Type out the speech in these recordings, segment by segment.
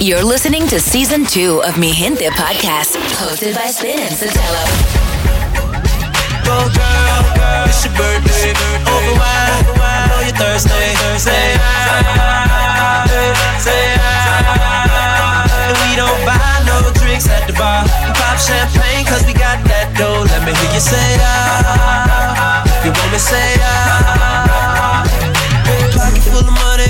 You're listening to season two of Mi Gente podcast, hosted by Spin and Sotelo. Go girl, girl, it's your birthday. Over wine, I know you're thirsty. Say hi, say hi. We don't buy no drinks at the bar. Pop champagne cause we got that dough. Let me hear you say ah. You want me say ah. Pocket full of money,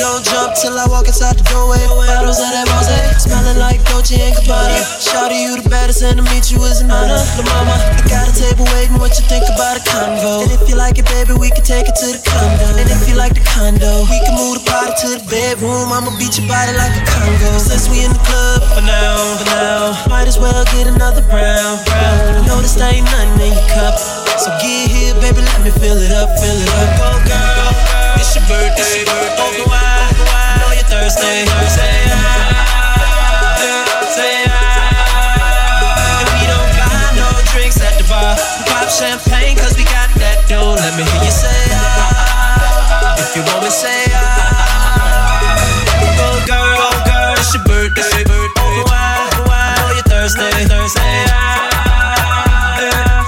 don't jump till I walk inside the doorway. Bottles of that rose, smelling like Dolce and Gabbana. Shawty, you the baddest, and to meet you is an honor. La mama, I got a table waiting. What you think about a convo? And if you like it, baby, we can take it to the condo. And if you like the condo, we can move the party to the bedroom. I'ma beat your body like a Congo. Since we in the club for now, for now, might as well get another round. You know this ain't nothing in your cup, so get here, baby, let me fill it up, fill it up. Go, girl. It's your birthday. Open wide, I Say ah, say ah. And we don't buy no drinks at the bar. Pop champagne cause we got that dough. Let me hear you say ah. If you want me, say ah. Go girl, go girl, it's your birthday. Open wide, I know you're thirsty. Say ah,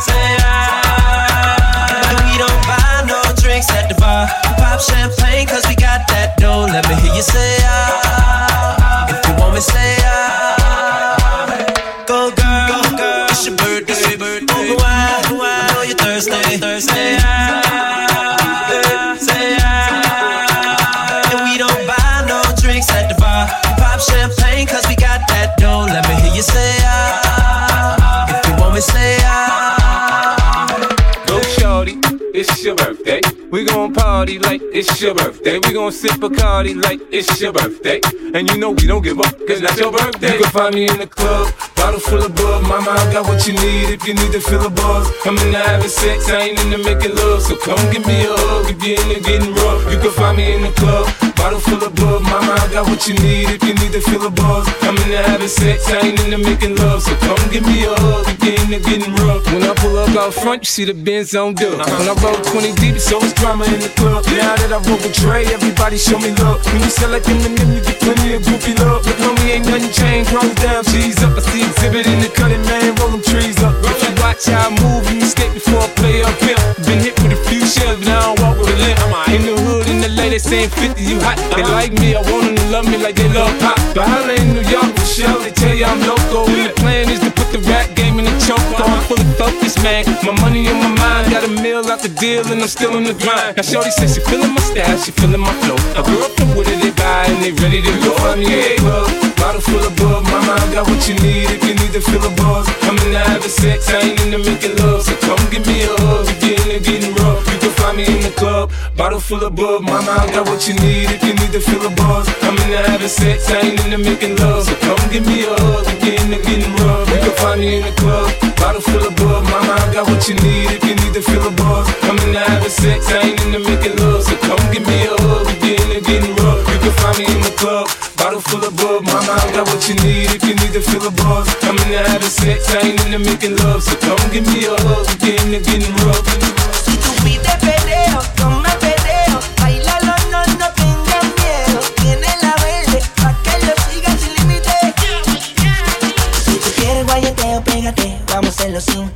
say ah. And we don't buy no drinks at the bar. We pop champagne cause we got that. Let me hear you say ah. If you want me, say ah. Go girl, go girl, it's your birthday. Open wide, I know you're thirsty. Say ah, party like it's your birthday. We gon' sip Bacardi like it's your birthday. And you know we don't give up, cause that's your birthday. You can find me in the club, bottle full of bug. Mama, I got what you need if you need to feel a buzz. I'm in the having sex, I ain't into making love. So come give me a hug if you're into getting rough. You can find me in the club, bottle full of bug. Mama, I got what you need if you need to feel a buzz. I'm in the having sex, I ain't into making love. So come give me a hug if you're into getting rough. When I pull up out front, you see the Benz on dub. Uh-huh. When I roll 20 deep, so it's always drama in the club. Now that I roll with Dre, everybody show me love. When you sell like Eminem, you get plenty of goofy love. Look, homie, ain't nothing changed. Rolls down, cheese up. I see exhibit in the cutting, man. Roll them trees up. If you watch how I move, you mistake before I play up here. Been hit with a few shells, but I don't walk with a limp. In the hood, in the ladies saying 50, you hot. They uh-huh. like me, I want them to love me like they love pop. But holla in New York for sure, they tell you I'm loco. And the plan is to put the rap man. My money on my mind, got a meal out the deal, and I'm still in the grind. Now, Shorty says she feeling my style, she feeling my flow. A girl from Wooded, they buy, and they ready to go. I'm yeah, club, bottle full of bug. Mama, I got what you need if you need to feel a buzz. I'm in the having sex, I ain't into making love. So come give me a hug you're into getting rough. Find me in the club, bottle full of bug. Mama, I got what you need if you need to feel a buzz. I'm in the having sex, I ain't into making love. So come give me a hug if you're into getting rough. You can find me in the club, bottle full of bug. Mama, I got what you need if you need to feel a buzz. I'm in the having sex, I ain't into making love. So come give me a hug if you're into getting rough. You can find me in the club, bottle full of bug. Mama, I got what you need if you need to feel a buzz. I'm in the having sex, I ain't into making love. So come give me a hug if you're into getting rough. Si tú pides perreo, toma perreo, bailalo, no, tengas miedo. Tiene la verde, pa' que lo sigas sin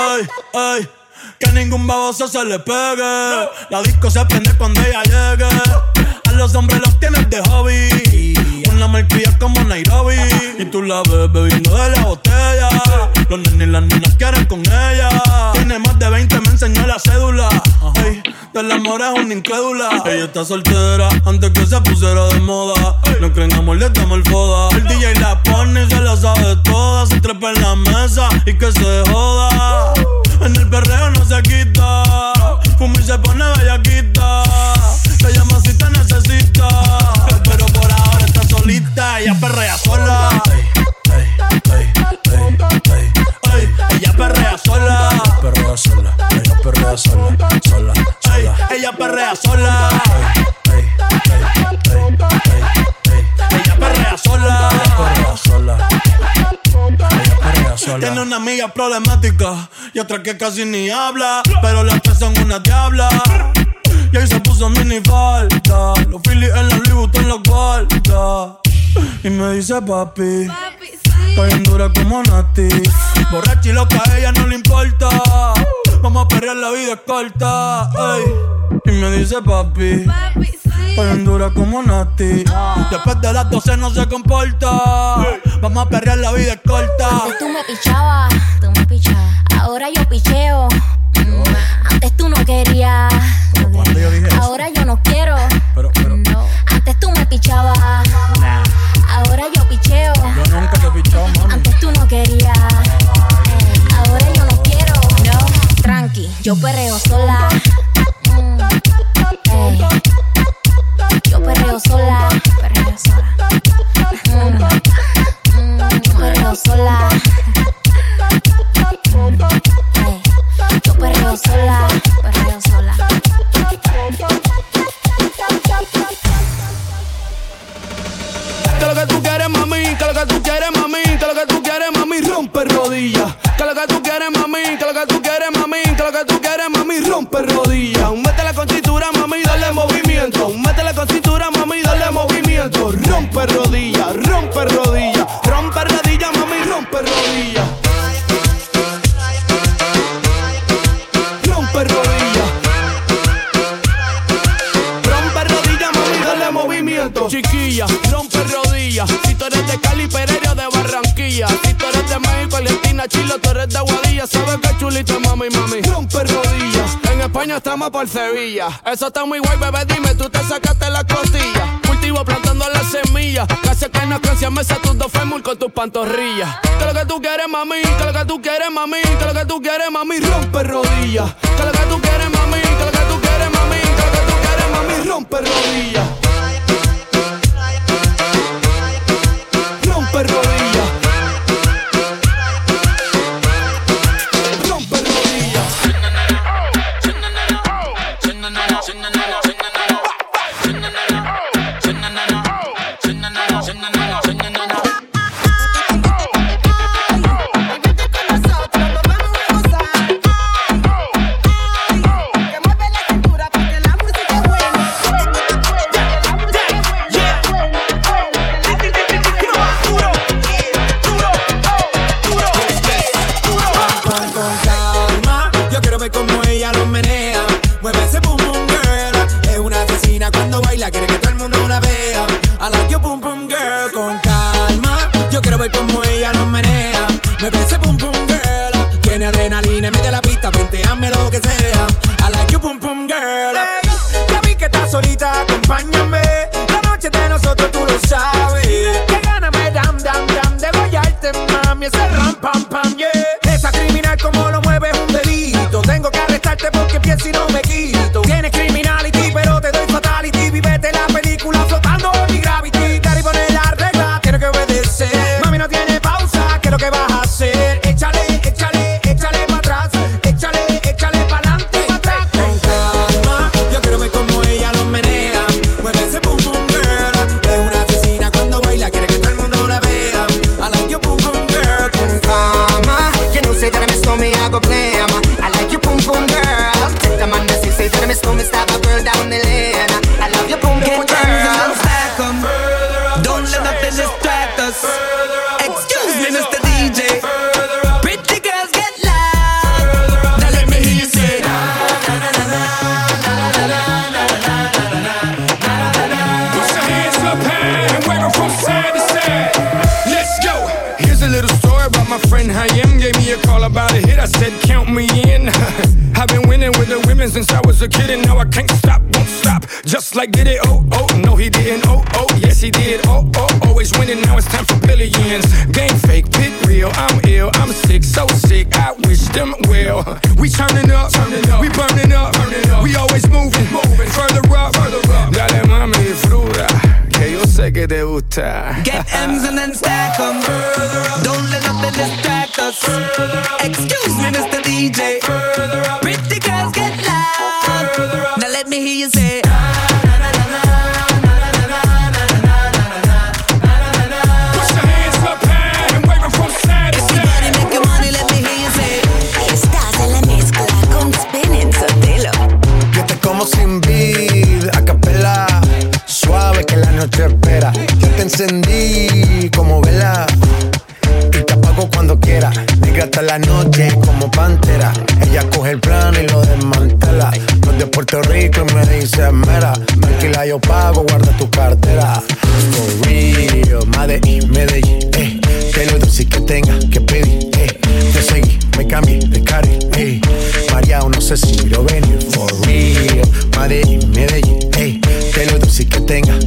ay, ay. Que ningún baboso se le pegue. La disco se prende cuando ella llegue. A los hombres los tienes de hobby. Una marquilla como Nairobi. Y tú la ves bebiendo de la botella. Los nenes y las niñas quieren con ella. Tiene más de 20, me enseñó la cédula. Ay, del amor es una incrédula. Ella está soltera antes que se pusiera de moda. No creen amor, le damos el foda. El DJ la pone y se la sabe toda. Se trepa en la mesa y que se joda. En el perreo no se quita. Fuma y se pone bellaquita. Ella perrea sola. Ella perrea sola. Perrea sola. Ella perrea sola. Sola. sola. Ella perrea sola. Ella perrea sola. Perrea sola. Sola. Tiene una amiga problemática y otra que casi ni habla. Pero las tres son una diabla. Y ahí se puso mini falta. Los Phillies en la Louis en la cuarta. Y me dice papi. Está bien dura como Nati. Borracha y loca, a ella no le importa. Vamos a perrear, la vida es corta. ey. Y me dice papi. Está bien dura como Nati. Después de las 12 no se comporta. Vamos a perrear, la vida es corta. Antes tú me pichabas, tú me pichabas. Ahora yo picheo. Mm, Antes tú no querías. cuando yo dije eso? Ahora yo no quiero. Pero, pero, No. Antes tú me pichabas. Antes tú no querías. Ey, Ahora yo no quiero. No. Tranqui, yo perreo sola. Mm, ey. Yo perreo sola. Perreo sola. Mm, mm, yo perreo sola. Ey. Yo perreo sola. Perreo sola. Que lo que tú quieres, mami, que lo que tú quieres, mami, que lo que tú quieres, mami, rompe rodillas. Que lo que tú quieres, mami, que lo que tú quieres, mami, que lo que tú quieres, mami, rompe rodillas. Métele con cintura, mami, dale movimiento. Métele con cintura, mami, dale movimiento. Rompe rodillas, rompe rodillas, rompe rodillas, mami, rompe rodillas. Rompe rodillas. Rompe rodillas, mami, dale movimiento. Chiquilla, rodillas. Si tú eres de Cali, Pereira de Barranquilla. Si tú eres de México, Argentina, Chile, tú eres de Aguadilla. Sabes que chulita, mami, mami. Rompe rodillas. En España estamos por Sevilla. Eso está muy guay, bebé. Dime, tú te sacaste la costilla. Cultivo plantando las semillas. Casi que no canción me tus dos fémur con tus pantorrillas. Que lo que tú quieres, mami. Que lo que tú quieres, mami. Que lo que tú quieres, mami. Rompe rodillas. Que lo que tú quieres, mami. Que lo que tú quieres, mami. Que lo que tú quieres, mami. Rompe rodillas. Adrenalina, mete la pista, penteame lo que sea. I like you pum pum girl. Ey, ya vi que estás solita, Toyota. Uh. Get M's and then stack them. Don't let nothing distract us. Excuse me, Mr. DJ. Pretty girls get loud. Now let me hear you say. encendí como vela y te apago cuando quiera. Negra hasta la noche como pantera. Ella coge el plan y lo desmantela. No es de Puerto Rico y me dice mera. Tranquila, yo pago, guarda tu cartera. For real, Made in Medellín, eh. Que lo dulce que tenga que pedir, eh. Te seguí, me cambié de carril, eh. María, no sé si lo venir. For real, Made in Medellín, eh. Que lo dulce que tenga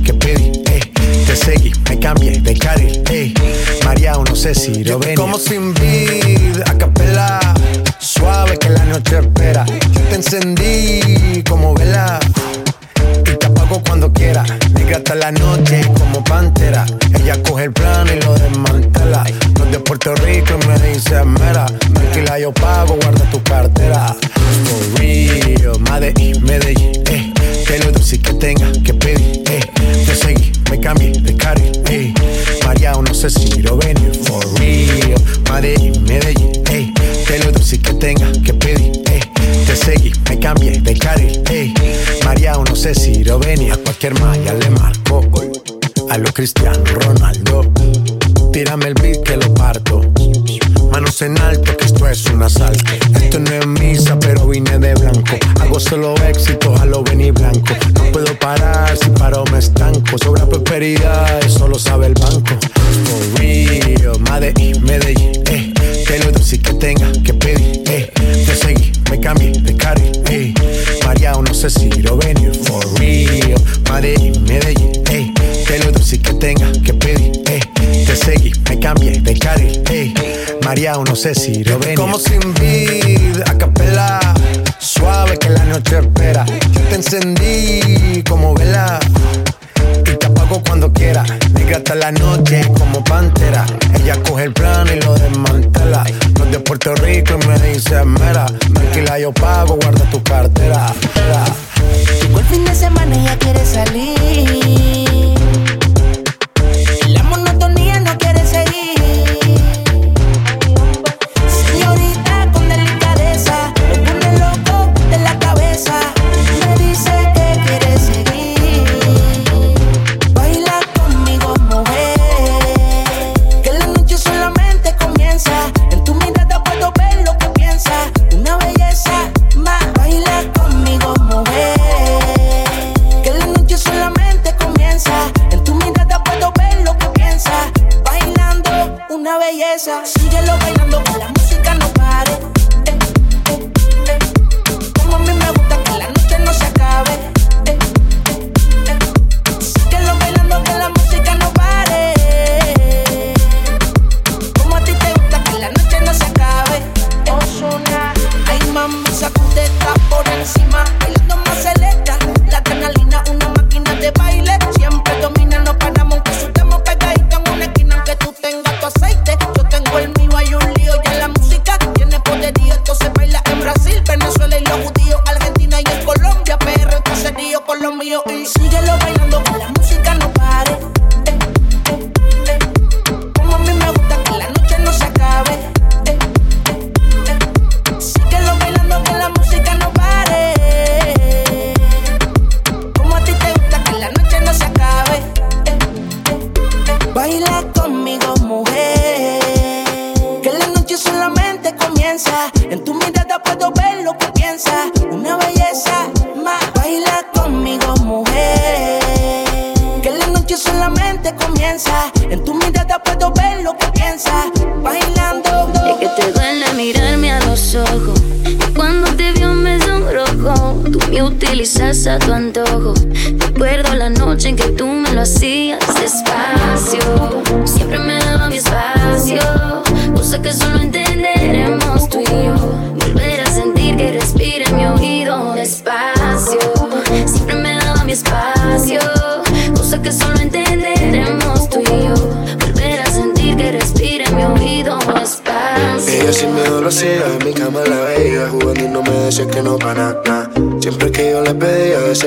Yo te como sin vida, a capela, suave que la noche espera. Yo te encendí como vela y te apago cuando quiera. Negra hasta la noche,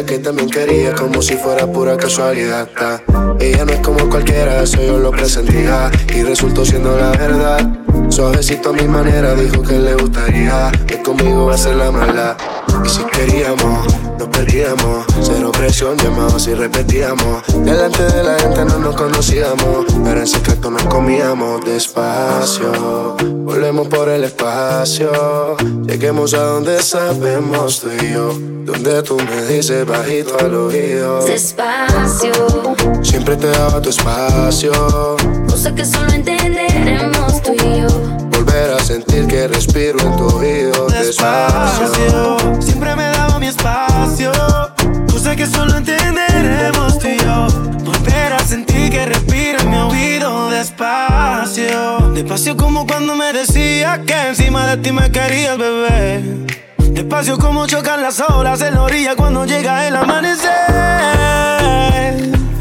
que también quería Como si fuera pura casualidad. Ella no es como cualquiera, eso yo lo presentía Y resultó siendo la verdad Suavecito a mi manera, dijo que le gustaría Que conmigo va a ser la mala Y si queríamos, nos perdíamos. Cero presión, llamados y repetíamos. Delante de la gente no nos conocíamos Pero en secreto nos comíamos despacio. Volvemos por el espacio. Lleguemos a donde sabemos tú y yo. Donde tú me dices bajito al oído. Despacio, Siempre te daba tu espacio. Cosa que solo entenderemos tú y yo. Volver a sentir que respiro en tu oído. Despacio. Despacio, siempre me daba mi espacio. Cosa que solo entenderemos tú y yo. Volver a sentir que respiro en mi oído despacio. Despacio como cuando me decía que encima de ti me querías, bebé. Despacio como chocan las olas en la orilla cuando llega el amanecer.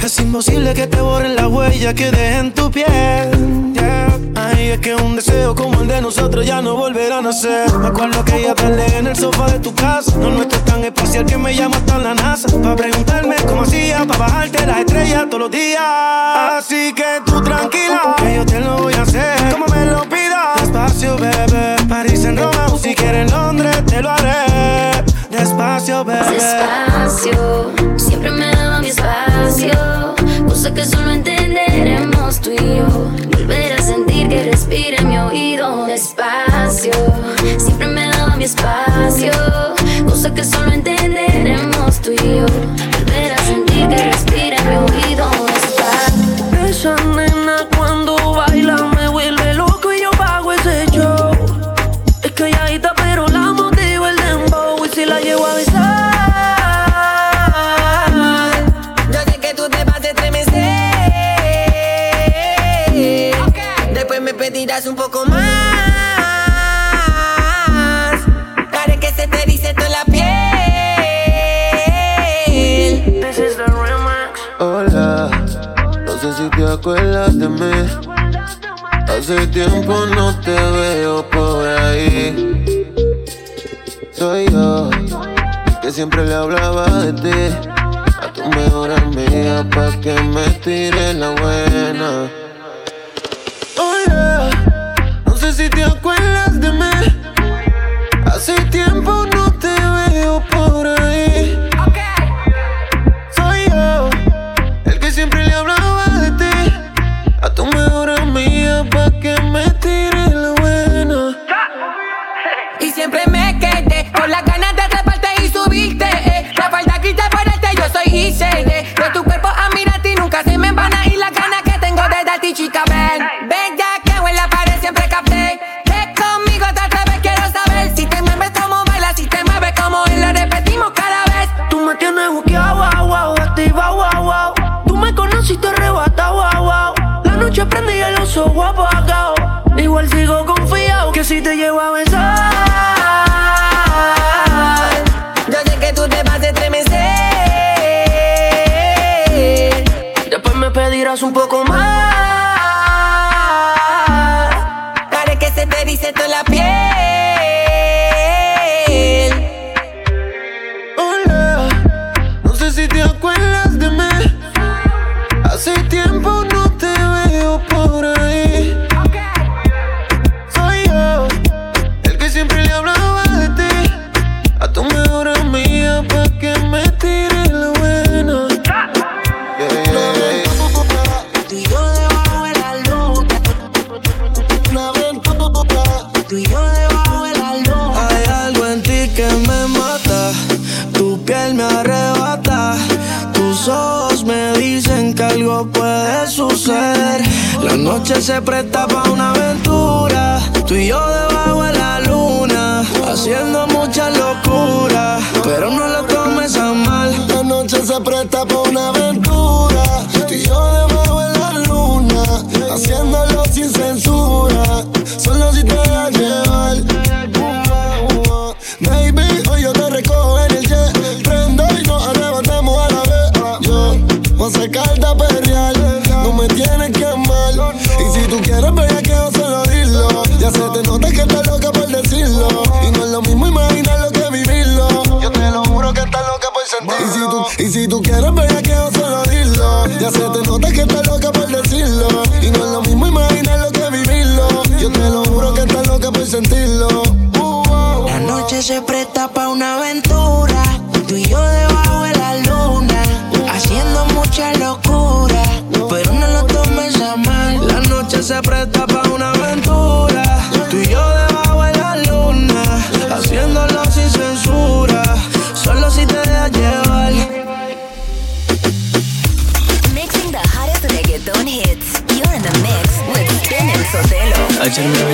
Es imposible que te borren la huella que deje en tu piel. yeah. Ay, es que un deseo como el de nosotros ya no volverá a nacer. Me acuerdo que ella tarde en el sofá de tu casa. No nuestro es tan especial que me llama hasta la NASA. Para preguntarme cómo hacía, para bajarte las estrellas todos los días. Así que tú tranquila, que yo te lo voy a hacer. Como me lo pidas. Despacio, bebé. París en Roma, o si quieres en Londres, te lo haré. Despacio, bebé. Despacio, siempre me daba mi espacio, cosa que solo entenderemos tú y yo. Volver a que respira en mi oído despacio, siempre me daba mi espacio, cosa que solo entenderemos tú y yo. Volver a sentir que respira mi oído despacio. Un poco más. Haré que se te dice toda la piel. This is the remix. Hola, no sé si te acuerdas de mí. Hace tiempo no te veo por ahí. Soy yo, que siempre le hablaba de ti. A tu mejor amiga, pa' que me tire la buena. Darte,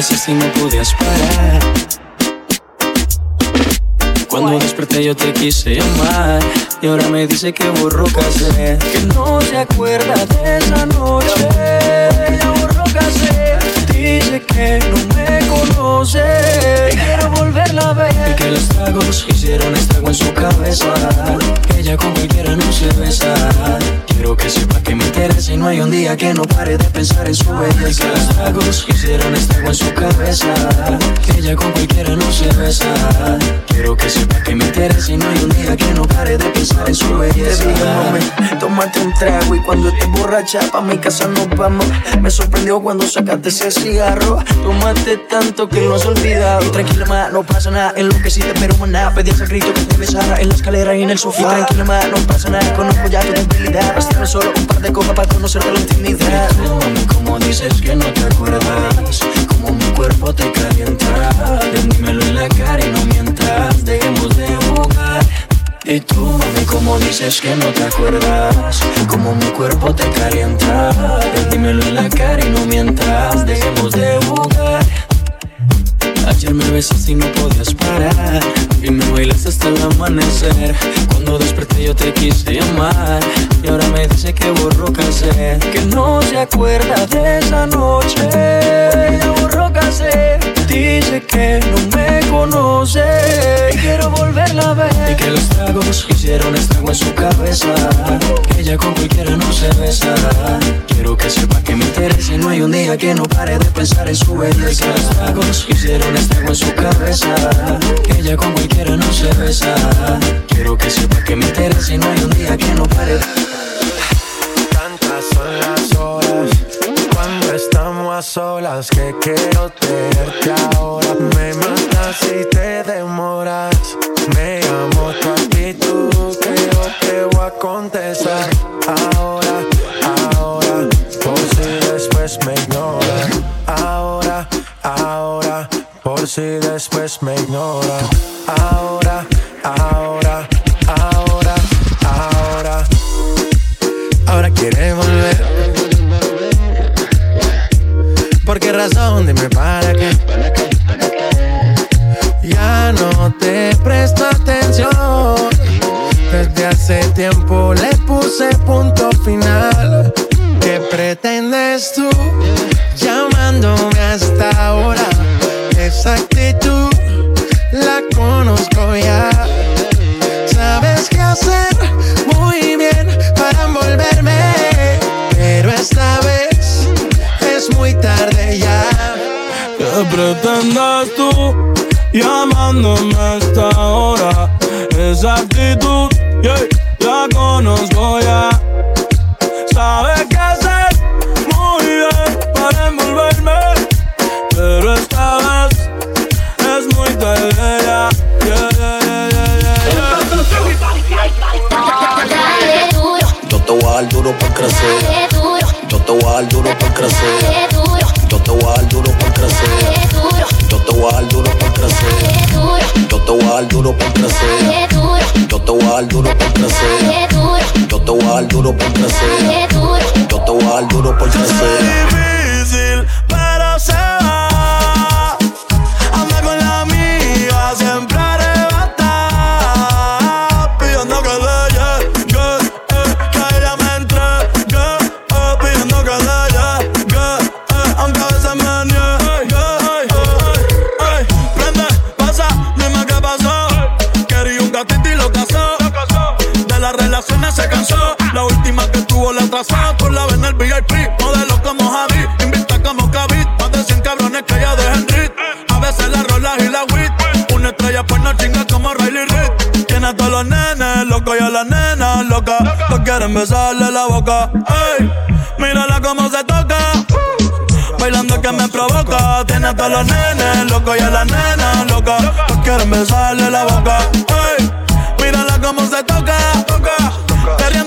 Besaste y no podías parar. Cuando desperté yo te quise llamar Y ahora me dice que borró casé Que no se acuerda de esa noche Ya borró casé Dice que no me conoce Quiero volverla a ver. Y que los tragos hicieron estrago en su cabeza Que ella con cualquiera no se besa Quiero que sepa que me interesa Y no hay un día que no pare de pensar en su belleza los tragos hicieron estrago en su cabeza Que ella con cualquiera no se besa Quiero que sepa que me interesa Y no hay un día que no pare de pensar en su belleza Te dije, mami, tómate un trago y cuando estés borracha pa' mi casa nos vamos. Me sorprendió cuando sacaste ese cigarro. Tomaste tanto que lo has olvidado. Y tranquila, ma, no pasa nada. En lo que sí te maná. Pedí al grito que te besara en la escalera y en el sofá. Y tranquila, ma, no pasa nada. Conozco ya tu debilidad. Bastarme solo un par de copas para conocerte la intimidad. Mami, como dices que no te acuerdas Como mi cuerpo te calienta dímelo en la cara y no mientas Dejemos de jugar Y tú, mami, como dices que no te acuerdas Como mi cuerpo te calienta dímelo en la cara y no mientas Dejemos de jugar Ayer me besaste y no podías parar. Y me bailaste hasta el amanecer. Cuando desperté yo te quise llamar Y ahora me dice que borró casé Que no se acuerda de esa noche. Ya borró casé Dice que no me conoce. Y Quiero volverla a ver. Y que los tragos hicieron estrago en su cabeza. Que ella con cualquiera no se besa. Quiero que sepa que me interesa Y no hay un día que no pare de pensar en su belleza. Que los tragos hicieron estrago en su cabeza. Que ella con cualquiera no se besa. Quiero que sepa que me interesa Y no hay un día que no pare de Tantas son las horas a solas que quiero tenerte ahora. Me matas si te demoras. Me llamo tu actitud que voy a contestar. Ahora, ahora, por si después me ignoras. Ahora, ahora, por si después me ignoras. Ahora, puse punto final. ¿Qué pretendes tú llamándome hasta ahora? Esa actitud la conozco ya. Sabes qué hacer muy bien para envolverme, pero esta vez es muy tarde ya. ¿Qué pretendes tú llamándome a esta hora? Esa actitud, yeah, dar duro por crecer. Yo te voy a dar duro por crecer. Yo te voy a dar duro por crecer. Yo te voy a dar duro por crecer. Yo te voy a dar duro por crecer. Yo te voy a dar duro por crecer. Yo te voy a dar duro por crecer. Yo te voy a dar duro por crecer. difícil, pero se va. Anda con la amiga, siempre quieren besarle la boca. Ey, mírala cómo se toca. Bailando que me provoca. Tiene a todos los nenes locos y a las nenas loca. Nos quieren besarle la boca. Ey, mírala cómo se toca. toca.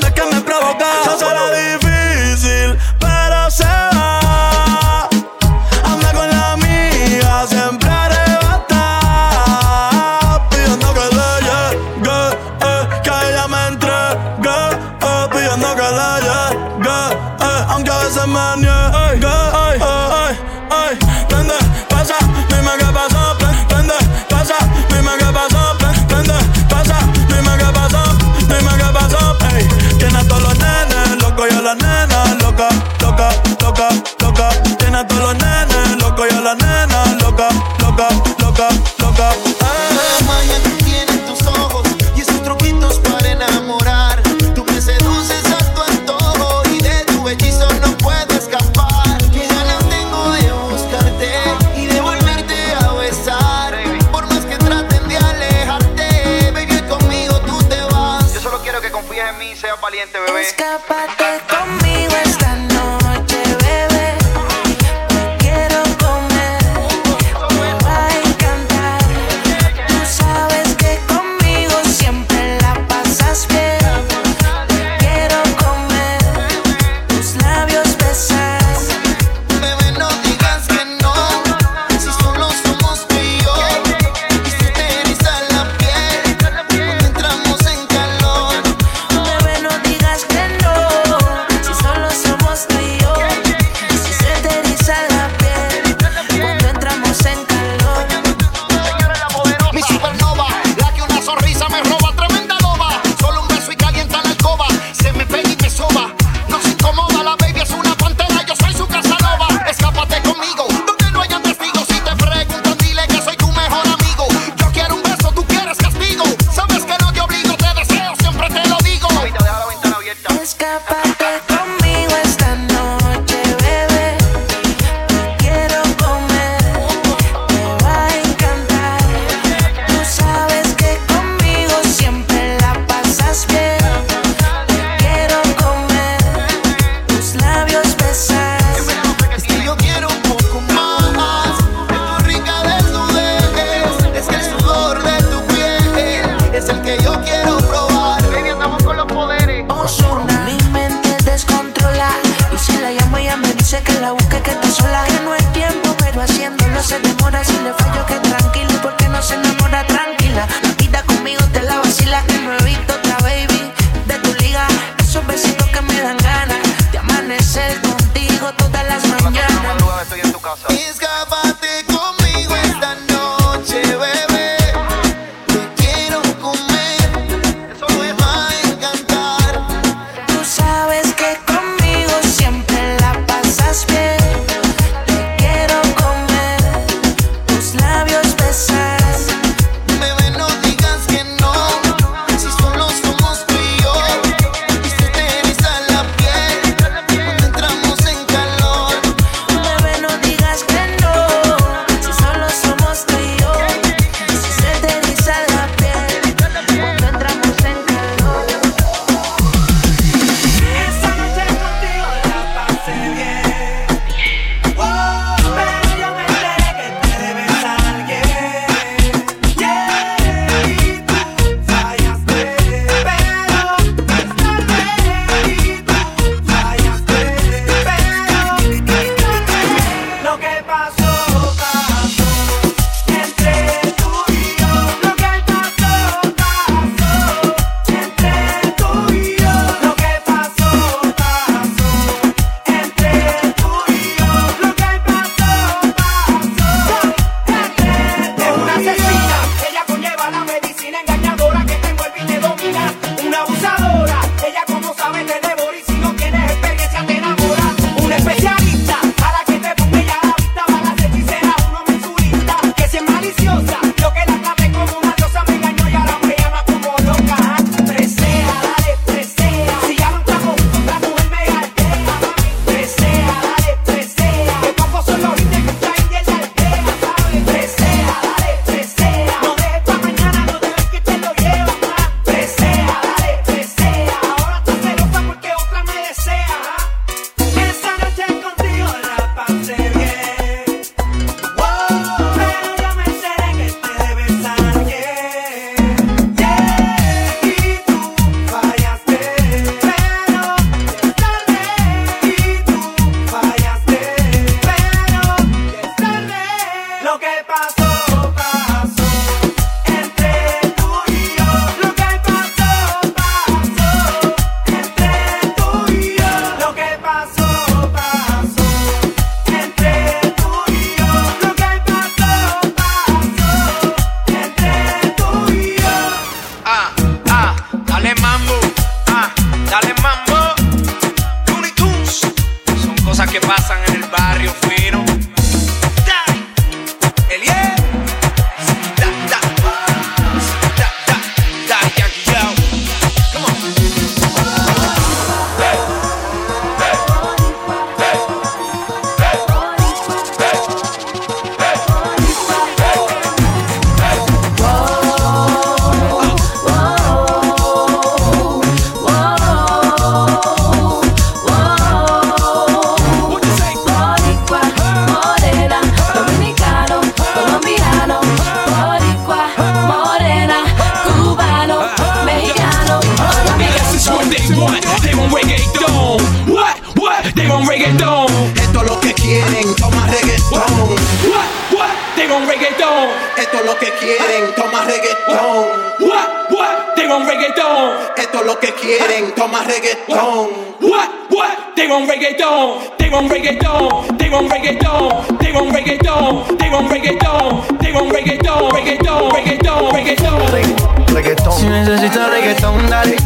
Toma reggaetón. What? What? They want reggaeton. They want reggaeton. They want reggaeton. They want reggaeton. They want reggaeton. They want reggaeton. Reggaeton. Reggaeton. Reggaeton. Reggaetón. Si necesitas reggaetón, dale.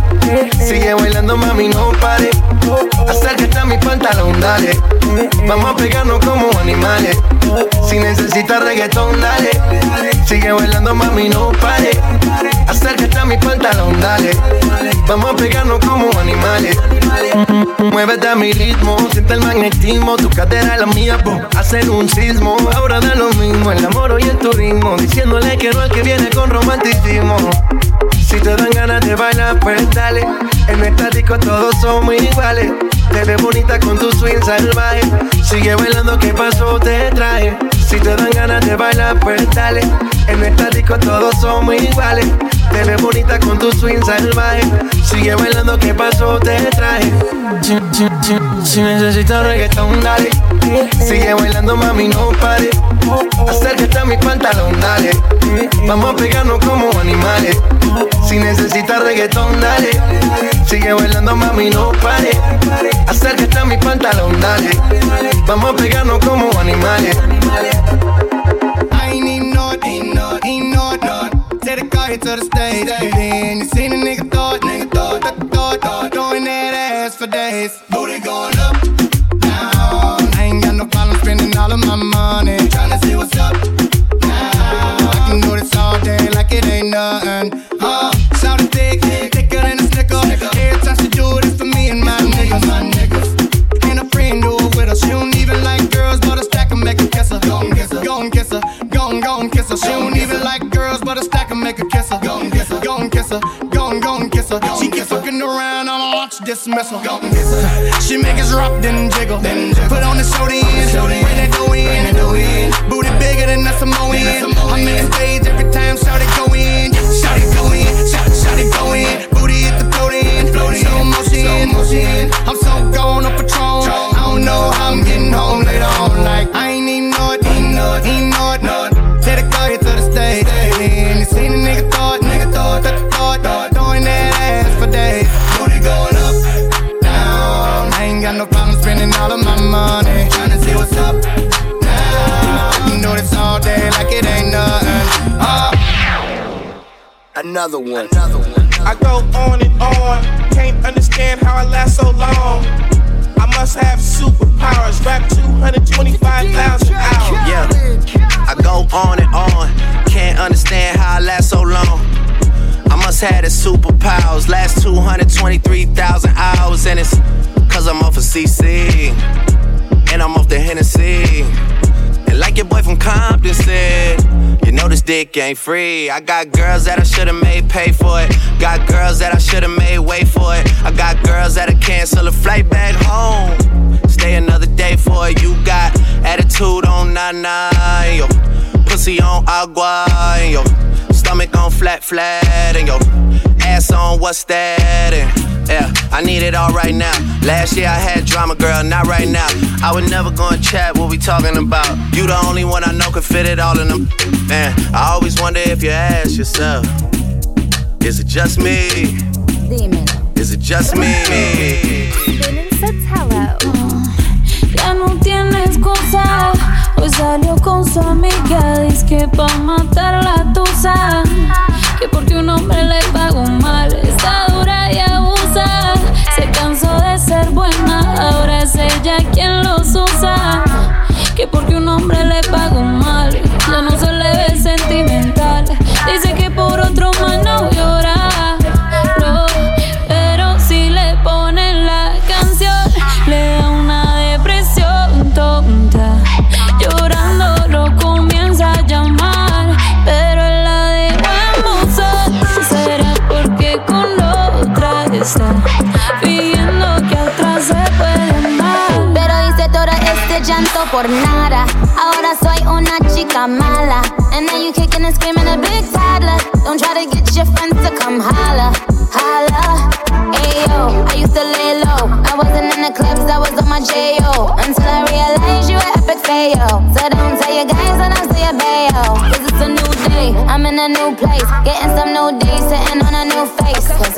Sigue bailando, mami, no pare. Acércate a mi pantalón, dale. Vamos a pegarnos como animales. Si necesitas reggaetón, dale. Sigue bailando, mami, no pare. Acércate a mi pantalón, dale. Vamos a pegarnos como animales. Muévete a mi ritmo, siente el magnetismo. Tu cadera es la mía, po, hacen un sismo. Ahora da lo mismo, el amor y el turismo. Diciéndole que no al que viene con romanticismo. Si te dan ganas de bailar, pues dale. En esta disco todos somos iguales. Te ves bonita con tu swing salvaje. Sigue bailando, ¿qué pasó? Te traje. Si te dan ganas de bailar, pues dale. En esta disco todos somos iguales. Te ves bonita con tu swing salvaje. Sigue bailando, ¿qué pasó? Te traje. Si, si, si, si necesitas reggaetón, dale. Sigue bailando, mami, no pare. Acércate a mi pantalón, dale. Vamos a pegarnos como animales. Si necesitas reggaetón, dale. Sigue bailando, mami, no pare. Acércate a mi pantalón, dale. Vamos a pegarnos como animales. Take the car here to the stage. Then you seen a nigga thought, nigga thought, thought, thought, thought, throwing that ass for days. Booty going up, down. I ain't got no problem spending all of my money. Her. She keep fucking around, I'ma watch dismissal. She make us rock, then jiggle, then jiggle. Put on the show then, bring that dough in, booty bigger than a Samoan. I'm in the stage every time, shout it go Another one. Another one. I go on and on, can't understand how I last so long. I must have superpowers, rap 225,000 hours. Yeah, I go on and on. Can't understand how I last so long. I must have the superpowers. Last 223,000 hours, and it's cause I'm off of CC. And I'm off the Hennessy. Like your boy from Compton said, you know this dick ain't free. I got girls that I should've made pay for it. Got girls that I should've made wait for it. I got girls that'll cancel a flight back home. Stay another day for it. You got attitude on nana, yo. Pussy on agua, yo. Stomach on flat, flat, and yo. Ass on what's that? And yeah, I need it all right now. Last year I had drama, girl, not right now. I would never go and chat what we talking about. You the only one I know can fit it all in them. Man, I always wonder if you ask yourself, is it just me? Demon. Is it just me? Ya no tiene excusa. Hoy salió con su amiga. Dice que pa' matar la tusa. Que porque un hombre le pagó mal. Está Ella quien los usa. Que porque un hombre le pagó mal. Ya no se por nada. Ahora soy una chica mala. And now you kicking and screaming a big toddler. Don't try to get your friends to come holla, holla. Ayo, I used to lay low. I wasn't in the clubs, I was on my J.O. Until I realized you were epic fail. So don't tell your guys when I say a bayo. Cause it's a new day, I'm in a new place. Getting some new days, sitting on a new face. Cause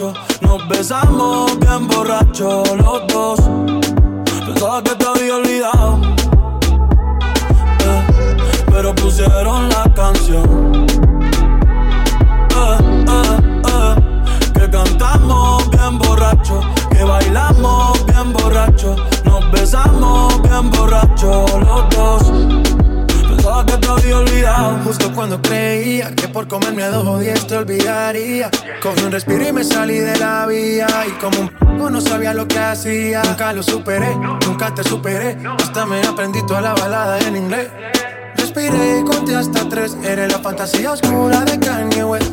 nos besamos bien borracho los dos. Pensaba que te había olvidado. eh, pero pusieron la canción. Eh, eh, que cantamos bien borracho, que bailamos bien borracho, nos besamos bien borracho los dos. Que te había olvidado. Justo cuando creía que por comerme a dos diez te olvidaría. Cogí un respiro y me salí de la vía. Y como un poco no sabía lo que hacía. Nunca lo superé, nunca te superé. Hasta me aprendí toda la balada en inglés. Respiré y conté hasta tres. Eres la fantasía oscura de Kanye West,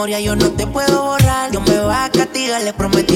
memoria yo no te puedo borrar. Dios me va a castigar, le prometí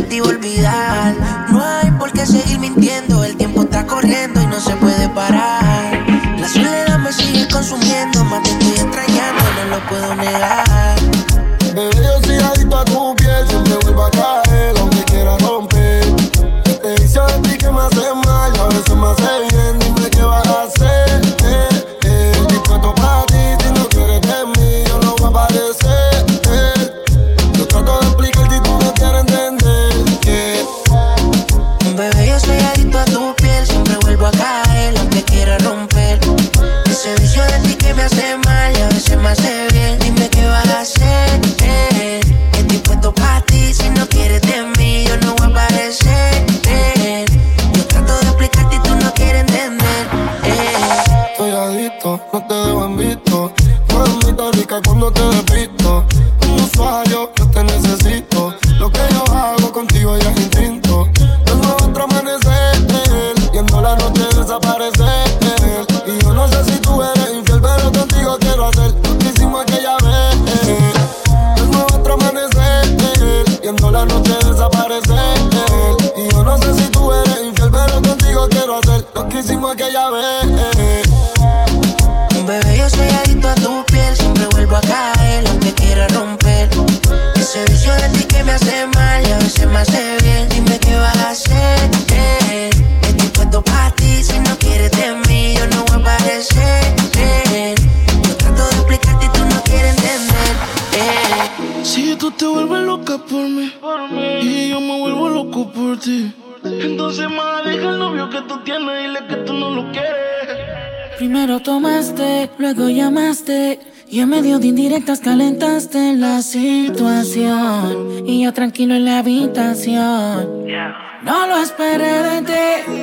No lo esperé de ti.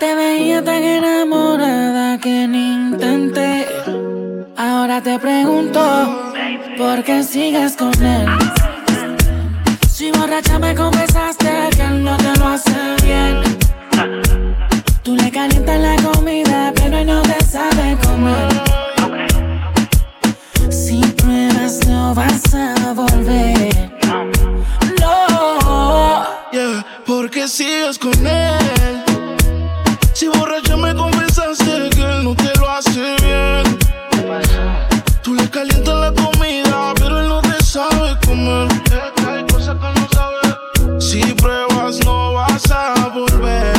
Te veía tan enamorada que ni intenté. Ahora te pregunto, ¿por qué sigues con él? Si borracha me confesaste que él no te lo hace bien. Tú le calientas la comida, pero él no te sabe comer. Si pruebas, no vas a volver. No. Yeah, porque sigues con él. Si borracha me confesaste que él no te lo hace bien. Tú le calientas la comida, pero él no te sabe comer. Hay cosas que no sabe. Si pruebas, no vas a volver.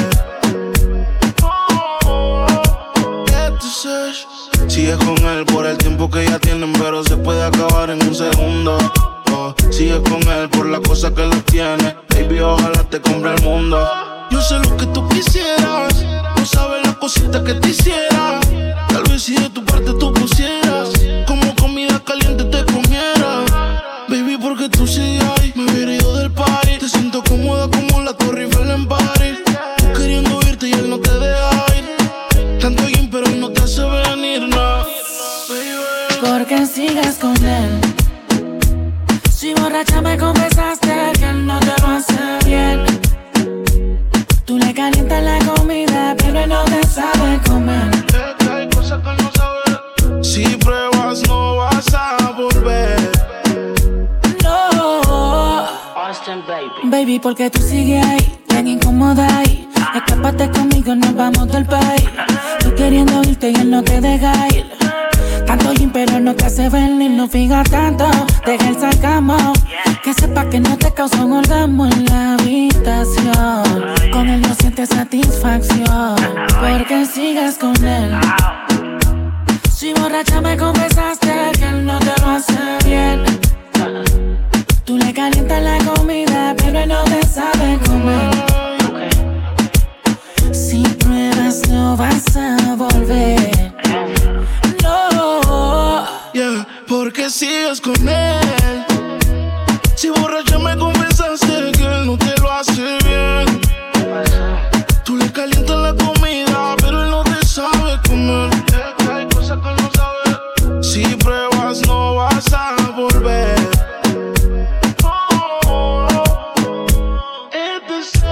Entonces, Sigues con él por el tiempo que ya tienen, pero se puede acabar en un segundo. Sigues con él por la cosa que lo tiene. Baby, ojalá te compre el mundo. Yo sé lo que tú quisieras. No sabes la cosita que te hiciera. Tal vez si de tu parte tú pusieras. Como comida caliente te comiera. Baby, porque tú sigues ahí. Me hubiera ido del party. Te siento cómoda como la Torre Eiffel en París. Queriendo irte y él no te deja ir. Tanto bien, pero no te hace venir, no. ¿Por qué sigues con él? Borracha me confesaste que él no te lo hace bien. Tú le calientas la comida, pero él no te sabe comer. Hay cosas que no sabe. Si pruebas, no vas a volver. No. Baby, porque tú sigues ahí, tan incómoda ahí. Escápate conmigo, nos vamos del país. Tú queriendo irte y él no te deja ir. Tanto gym, pero no te hace venir, no fija tanto. Deja el sarcasmo. Que sepa que no te causa un orgasmo en la habitación. Con él no sientes satisfacción. Porque sigues con él. Si borracha me confesaste que él no te lo hace bien. Tú le calientas la comida, pero él no te sabe comer. Si pruebas, no vas a volver. Yeah, porque sigues con él. Si borracha me confesaste que no te lo hace bien. Tú le calientas la comida, pero él no te sabe comer. Hay cosas que no sabe. Si pruebas, no vas a volver.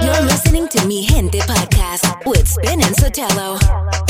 You're listening to Mi Gente podcast with Spin and Sotelo.